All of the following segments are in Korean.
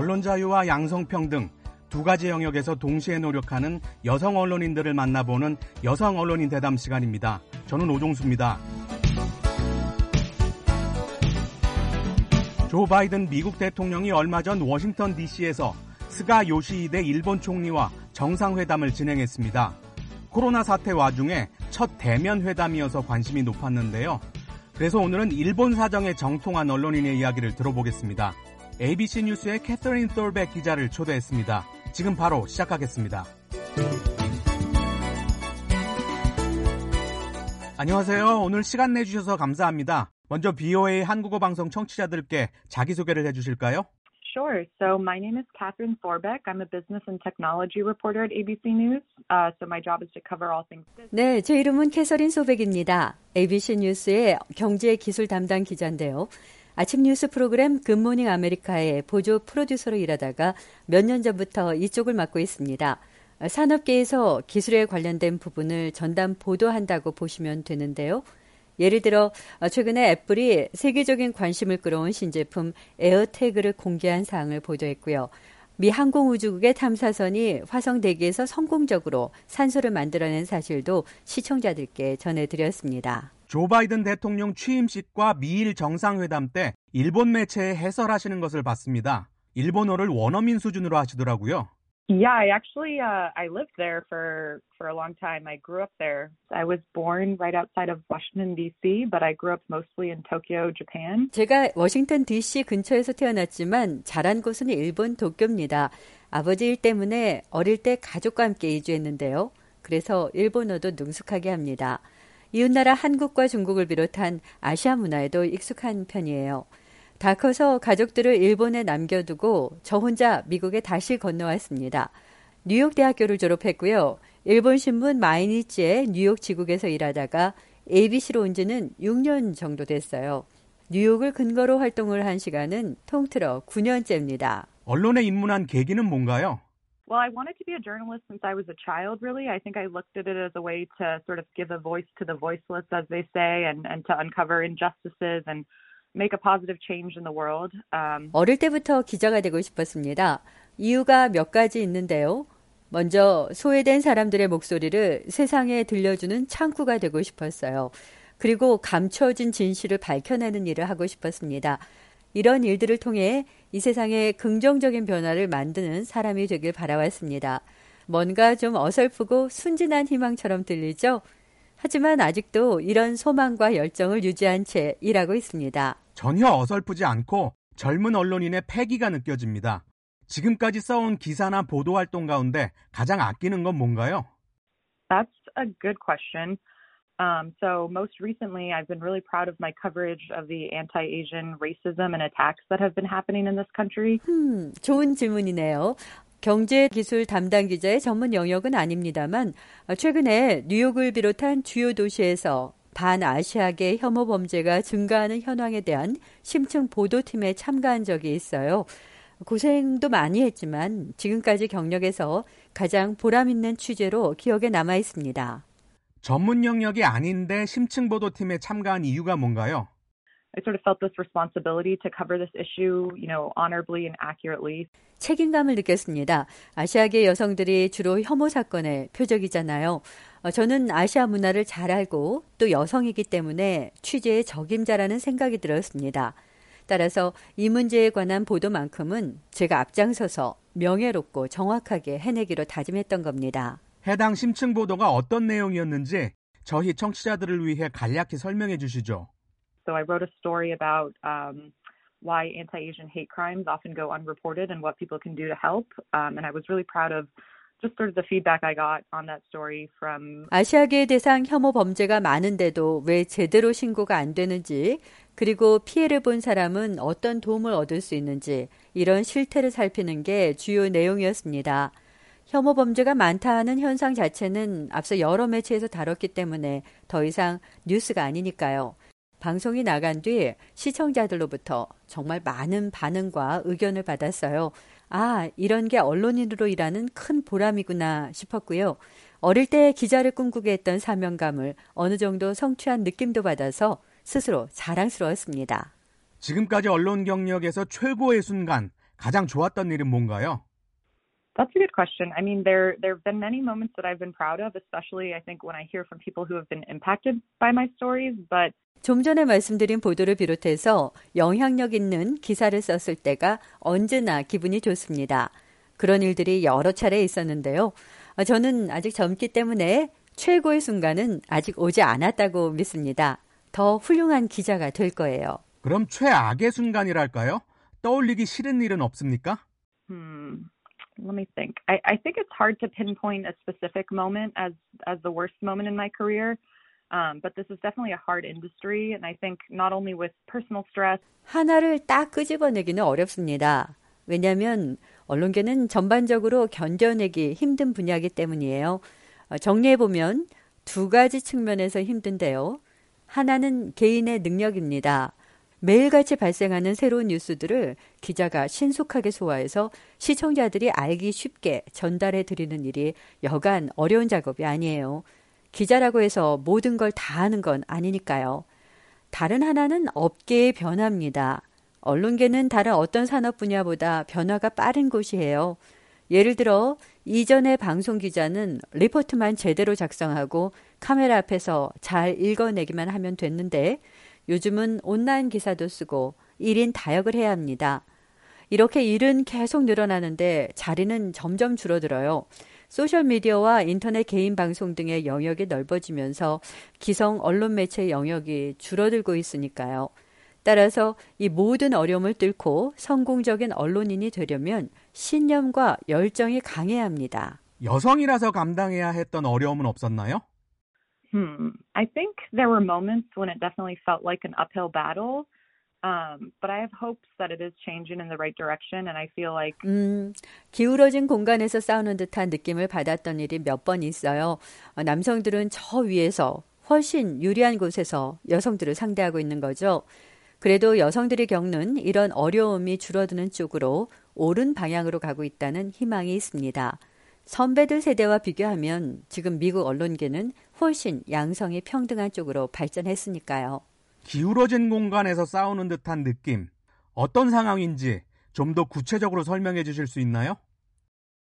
언론 자유와 양성평등 두 가지 영역에서 동시에 노력하는 여성 언론인들을 만나보는 여성 언론인 대담 시간입니다. 저는 오종수입니다. 조 바이든 미국 대통령이 얼마 전 워싱턴 DC에서 스가 요시히데 일본 총리와 정상회담을 진행했습니다. 코로나 사태 와중에 첫 대면 회담이어서 관심이 높았는데요. 그래서 오늘은 일본 사정에 정통한 언론인의 이야기를 들어보겠습니다. ABC 뉴스의 캐서린 톨백 기자를 초대했습니다. 지금 바로 시작하겠습니다. 안녕하세요. 오늘 시간 내주셔서 감사합니다. 먼저 BOA 한국어 방송 청취자들께 자기소개를 해주실까요? Sure. So my name is Catherine Thorbeck. I'm a business and technology reporter at ABC News. Uh, so my job is to cover all things. 네, 제 이름은 캐서린 소백입니다. ABC 뉴스의 경제 기술 담당 기자인데요. 아침 뉴스 프로그램 Good Morning America의 보조 프로듀서로 일하다가 몇 년 전부터 이쪽을 맡고 있습니다. 산업계에서 기술에 관련된 부분을 전담 보도한다고 보시면 되는데요. 예를 들어 최근에 애플이 세계적인 관심을 끌어온 신제품 AirTag를 공개한 사항을 보도했고요. 미 항공우주국의 탐사선이 화성 대기에서 성공적으로 산소를 만들어낸 사실도 시청자들께 전해드렸습니다. 조 바이든 대통령 취임식과 미일 정상회담 때 일본 매체에 해설하시는 것을 봤습니다. 일본어를 원어민 수준으로 하시더라고요. Yeah, I actually uh, I lived there for for a long time. I grew up there. I was born right outside of Washington D.C., but I grew up mostly in Tokyo, Japan. 제가 워싱턴 D.C. 근처에서 태어났지만 자란 곳은 일본 도쿄입니다. 아버지 일 때문에 어릴 때 가족과 함께 이주했는데요. 그래서 일본어도 능숙하게 합니다. 이웃나라 한국과 중국을 비롯한 아시아 문화에도 익숙한 편이에요. 다 커서 가족들을 일본에 남겨두고 저 혼자 미국에 다시 건너왔습니다. 뉴욕 대학교를 졸업했고요. 일본 신문 마이니치의 뉴욕 지국에서 일하다가 ABC로 온 지는 6년 정도 됐어요. 뉴욕을 근거로 활동을 한 시간은 통틀어 9년째입니다. 언론에 입문한 계기는 뭔가요? Well, I wanted to be a journalist since I was a child, really. I think I looked at it as a way to sort of give a voice to the voiceless, as they say, and, and to uncover injustices and make a positive change in the world. Um, 어릴 때부터 기자가 되고 싶었습니다. 이유가 몇 가지 있는데요. 먼저 소외된 사람들의 목소리를 세상에 들려주는 창구가 되고 싶었어요. 그리고 감춰진 진실을 밝혀내는 일을 하고 싶었습니다. 이런 일들을 통해 이 세상에 긍정적인 변화를 만드는 사람이 되길 바라왔습니다. 뭔가 좀 어설프고 순진한 희망처럼 들리죠? 하지만 아직도 이런 소망과 열정을 유지한 채 일하고 있습니다. 전혀 어설프지 않고 젊은 언론인의 패기가 느껴집니다. 지금까지 써온 기사나 보도 활동 가운데 가장 아끼는 건 뭔가요? That's a good question. Um, so most recently, I've been really proud of my coverage of the anti-Asian racism and attacks that have been happening in this country. 음, 좋은 질문이네요. 경제 기술 담당 기자의 전문 영역은 아닙니다만 최근에 뉴욕을 비롯한 주요 도시에서 반아시아계 혐오 범죄가 증가하는 현황에 대한 심층 보도팀에 참가한 적이 있어요. 고생도 많이 했지만 지금까지 경력에서 가장 보람 있는 취재로 기억에 남아 있습니다. 전문 영역이 아닌데 심층 보도팀에 참가한 이유가 뭔가요? I sort of felt this responsibility to cover this issue, you know, honorably and accurately. 책임감을 느꼈습니다. 아시아계 여성들이 주로 혐오 사건의 표적이잖아요. 어, 저는 아시아 문화를 잘 알고 또 여성이기 때문에 취재의 적임자라는 생각이 들었습니다. 따라서 이 문제에 관한 보도만큼은 제가 앞장서서 명예롭고 정확하게 해내기로 다짐했던 겁니다. 해당 심층 보도가 어떤 내용이었는지 저희 청취자들을 위해 간략히 설명해 주시죠. So I wrote a story about um, why anti-Asian hate crimes often go unreported and what people can do to help. Um, and I was really proud of just sort of the feedback I got on that story from 아시아계 대상 혐오 범죄가 많은데도 왜 제대로 신고가 안 되는지 그리고 피해를 본 사람은 어떤 도움을 얻을 수 있는지 이런 실태를 살피는 게 주요 내용이었습니다. 혐오 범죄가 많다 하는 현상 자체는 앞서 여러 매체에서 다뤘기 때문에 더 이상 뉴스가 아니니까요. 방송이 나간 뒤 시청자들로부터 정말 많은 반응과 의견을 받았어요. 아, 이런 게 언론인으로 일하는 큰 보람이구나 싶었고요. 어릴 때 기자를 꿈꾸게 했던 사명감을 어느 정도 성취한 느낌도 받아서 스스로 자랑스러웠습니다. 지금까지 언론 경력에서 최고의 순간, 가장 좋았던 일은 뭔가요? That's a good question. I mean, there there have been many moments that I've been proud of, especially I think when I hear from people who have been impacted by my stories. But 좀 전에 말씀드린 보도를 비롯해서 영향력 있는 기사를 썼을 때가 언제나 기분이 좋습니다. 그런 일들이 여러 차례 있었는데요. 저는 아직 젊기 때문에 최고의 순간은 아직 오지 않았다고 믿습니다. 더 훌륭한 기자가 될 거예요. 그럼 최악의 순간이랄까요? 떠올리기 싫은 일은 없습니까? hmm, let me think. I, I think it's hard to pinpoint a specific moment as as the worst moment in my career. Um, but this is definitely a hard industry, and I think not only with personal stress. 하나를 딱 끄집어내기는 어렵습니다. 왜냐하면 언론계는 전반적으로 견뎌내기 힘든 분야이기 때문이에요. 정리해 보면 두 가지 측면에서 힘든데요. 하나는 개인의 능력입니다. 매일같이 발생하는 새로운 뉴스들을 기자가 신속하게 소화해서 시청자들이 알기 쉽게 전달해 드리는 일이 여간 어려운 작업이 아니에요. 기자라고 해서 모든 걸 다 하는 건 아니니까요. 다른 하나는 업계의 변화입니다. 언론계는 다른 어떤 산업 분야보다 변화가 빠른 곳이에요. 예를 들어 이전의 방송 기자는 리포트만 제대로 작성하고 카메라 앞에서 잘 읽어내기만 하면 됐는데 요즘은 온라인 기사도 쓰고 1인 다역을 해야 합니다. 이렇게 일은 계속 늘어나는데 자리는 점점 줄어들어요. 소셜미디어와 인터넷 개인 방송 등의 영역이 넓어지면서 기성 언론 매체 영역이 줄어들고 있으니까요. 따라서 이 모든 어려움을 뚫고 성공적인 언론인이 되려면 신념과 열정이 강해야 합니다. 여성이라서 감당해야 했던 어려움은 없었나요? Hmm. I think there were moments when it definitely felt like an uphill battle. Um, but I have hopes that it is changing in the right direction, and I feel like 음, 기울어진 공간에서 싸우는 듯한 느낌을 받았던 일이 몇 번 있어요. 어, 남성들은 저 위에서 훨씬 유리한 곳에서 여성들을 상대하고 있는 거죠. 그래도 여성들이 겪는 이런 어려움이 줄어드는 쪽으로 옳은 방향으로 가고 있다는 희망이 있습니다. 선배들 세대와 비교하면 지금 미국 언론계는 훨씬 양성이 평등한 쪽으로 발전했으니까요. 기울어진 공간에서 싸우는 듯한 느낌. 어떤 상황인지 좀 더 구체적으로 설명해 주실 수 있나요?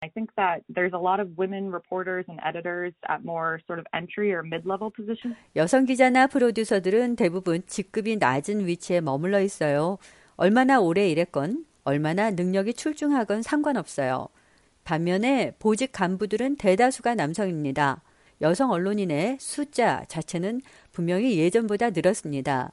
I think that there's a lot of women reporters and editors at more sort of entry or mid-level positions. 여성 기자나 프로듀서들은 대부분 직급이 낮은 위치에 머물러 있어요. 얼마나 오래 일했건, 얼마나 능력이 출중하건 상관없어요. 반면에 보직 간부들은 대다수가 남성입니다. 여성 언론인의 숫자 자체는 분명히 예전보다 늘었습니다.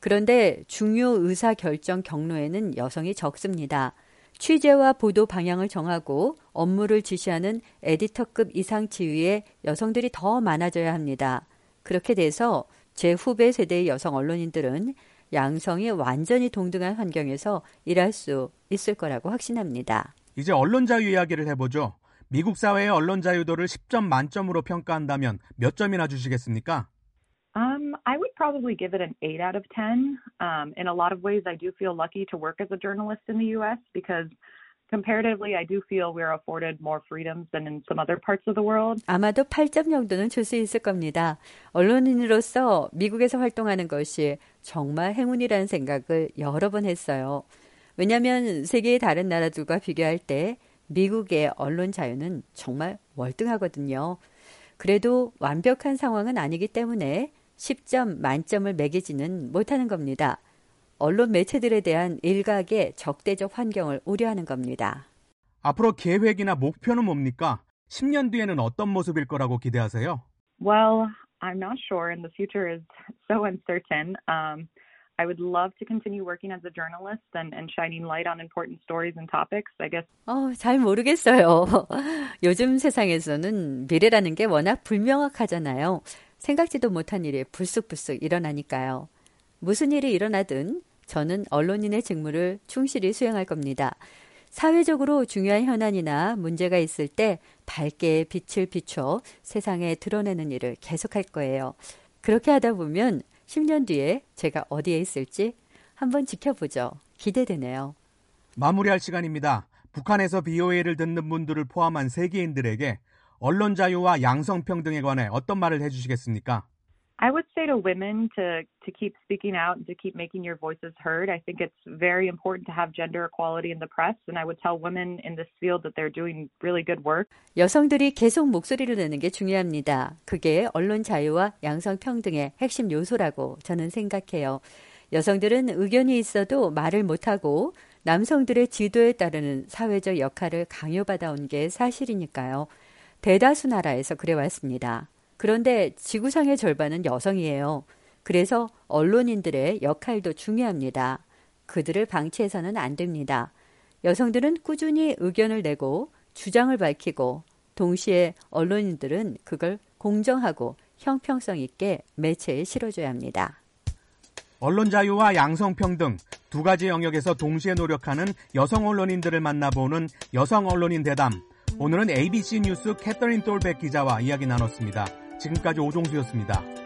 그런데 중요 의사 결정 경로에는 여성이 적습니다. 취재와 보도 방향을 정하고 업무를 지시하는 에디터급 이상 지위의 여성들이 더 많아져야 합니다. 그렇게 돼서 제 후배 세대의 여성 언론인들은 양성이 완전히 동등한 환경에서 일할 수 있을 거라고 확신합니다. 이제 언론 자유 이야기를 해보죠. 미국 사회의 언론 자유도를 10점 만점으로 평가한다면 몇 점이나 주시겠습니까? Um, I would probably give it an 8 out of 10. Um, in a lot of ways, I do feel lucky to work as a journalist in the U.S. because comparatively, I do feel we're afforded more freedoms than in some other parts of the world. 아마도 8점 정도는 줄 수 있을 겁니다. 언론인으로서 미국에서 활동하는 것이 정말 행운이라는 생각을 여러 번 했어요. 왜냐하면 세계의 다른 나라들과 비교할 때 미국의 언론 자유는 정말 월등하거든요. 그래도 완벽한 상황은 아니기 때문에 10점 만점을 매기지는 못하는 겁니다. 언론 매체들에 대한 일각의 적대적 환경을 우려하는 겁니다. 앞으로 계획이나 목표는 뭡니까? 10년 뒤에는 어떤 모습일 거라고 기대하세요? Well, I'm not sure, and the future is so uncertain. Um, I would love to continue working as a journalist and, and shining light on important stories and topics. I guess. 어, 잘 모르겠어요. 요즘 세상에서는 미래라는 게 워낙 불명확하잖아요. 생각지도 못한 일이 불쑥불쑥 일어나니까요. 무슨 일이 일어나든 저는 언론인의 직무를 충실히 수행할 겁니다. 사회적으로 중요한 현안이나 문제가 있을 때 밝게 빛을 비춰 세상에 드러내는 일을 계속할 거예요. 그렇게 하다 보면 10년 뒤에 제가 어디에 있을지 한번 지켜보죠. 기대되네요. 마무리할 시간입니다. 북한에서 BOA를 듣는 분들을 포함한 세계인들에게 언론 자유와 양성평등에 관해 어떤 말을 해주시겠습니까? I would say to women to to keep speaking out and to keep making your voices heard. I think it's very important to have gender equality in the press, and I would tell women in this field that they're doing really good work. 여성들이 계속 목소리를 내는 게 중요합니다. 그게 언론 자유와 양성 평등의 핵심 요소라고 저는 생각해요. 여성들은 의견이 있어도 말을 못하고 남성들의 지도에 따르는 사회적 역할을 강요받아온 게 사실이니까요. 대다수 나라에서 그래왔습니다. 그런데 지구상의 절반은 여성이에요. 그래서 언론인들의 역할도 중요합니다. 그들을 방치해서는 안 됩니다. 여성들은 꾸준히 의견을 내고 주장을 밝히고 동시에 언론인들은 그걸 공정하고 형평성 있게 매체에 실어줘야 합니다. 언론 자유와 양성평등 두 가지 영역에서 동시에 노력하는 여성 언론인들을 만나보는 여성 언론인 대담. 오늘은 ABC 뉴스 캐터린 똘백 기자와 이야기 나눴습니다. 지금까지 오종수였습니다.